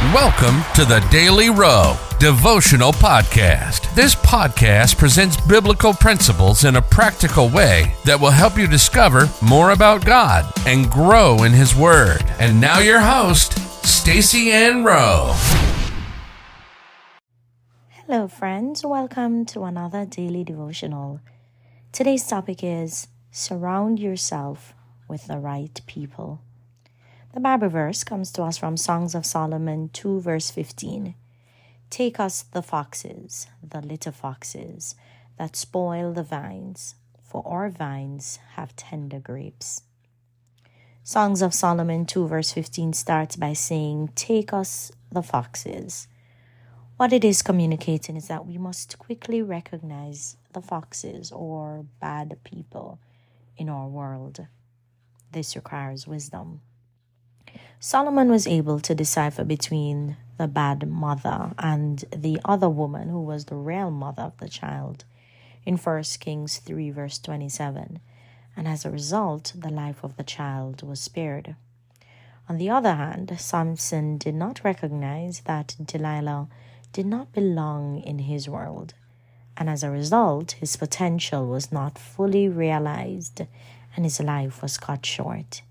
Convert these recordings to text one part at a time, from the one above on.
Welcome to the Daily Rowe Devotional Podcast. This podcast presents biblical principles in a practical way that will help you discover more about God and grow in His Word. And now, your host, Stacy Ann Rowe. Hello, friends. Welcome to another daily devotional. Today's topic is Surround yourself with the right people. The Bible verse comes to us from Songs of Solomon 2, verse 15. Take us the foxes, the little foxes, that spoil the vines, for our vines have tender grapes. Songs of Solomon 2, verse 15 starts by saying, Take us the foxes. What it is communicating is that we must quickly recognize the foxes or bad people in our world. This requires wisdom. Solomon was able to decipher between the bad mother and the other woman who was the real mother of the child in 1 Kings 3, verse 27, and as a result, the life of the child was spared. On the other hand, Samson did not recognize that Delilah did not belong in his world, and as a result, his potential was not fully realized and his life was cut short.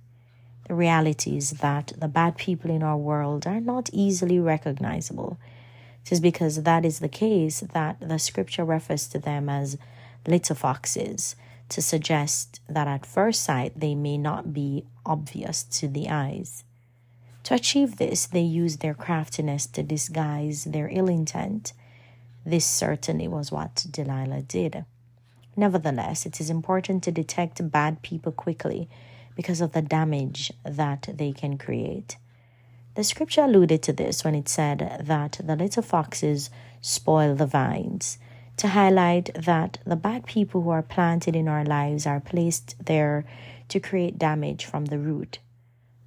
The reality is that the bad people in our world are not easily recognizable. It is because that is the case that the scripture refers to them as little foxes to suggest that at first sight they may not be obvious to the eyes. To achieve this, they use their craftiness to disguise their ill intent. This certainly was what Delilah did. Nevertheless, it is important to detect bad people quickly because of the damage that they can create. The scripture alluded to this when it said that the little foxes spoil the vines, to highlight that the bad people who are planted in our lives are placed there to create damage from the root.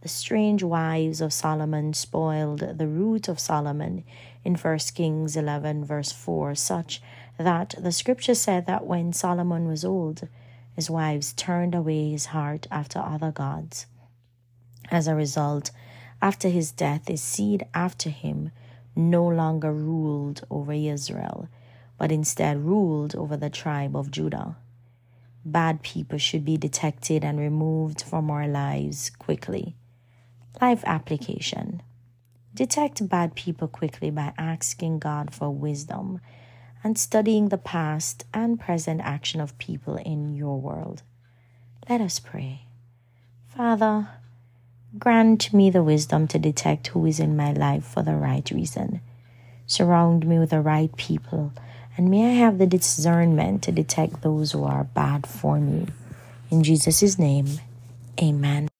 The strange wives of Solomon spoiled the root of Solomon in 1 Kings 11, verse 4, such that the scripture said that when Solomon was old, his wives turned away his heart after other gods. As a result, after his death, his seed after him no longer ruled over Israel, but instead ruled over the tribe of Judah. Bad people should be detected and removed from our lives quickly. Life application Detect bad people quickly by asking God for wisdom and studying the past and present action of people in your world. Let us pray. Father, grant me the wisdom to detect who is in my life for the right reason. Surround me with the right people, and may I have the discernment to detect those who are bad for me. In Jesus' name, amen.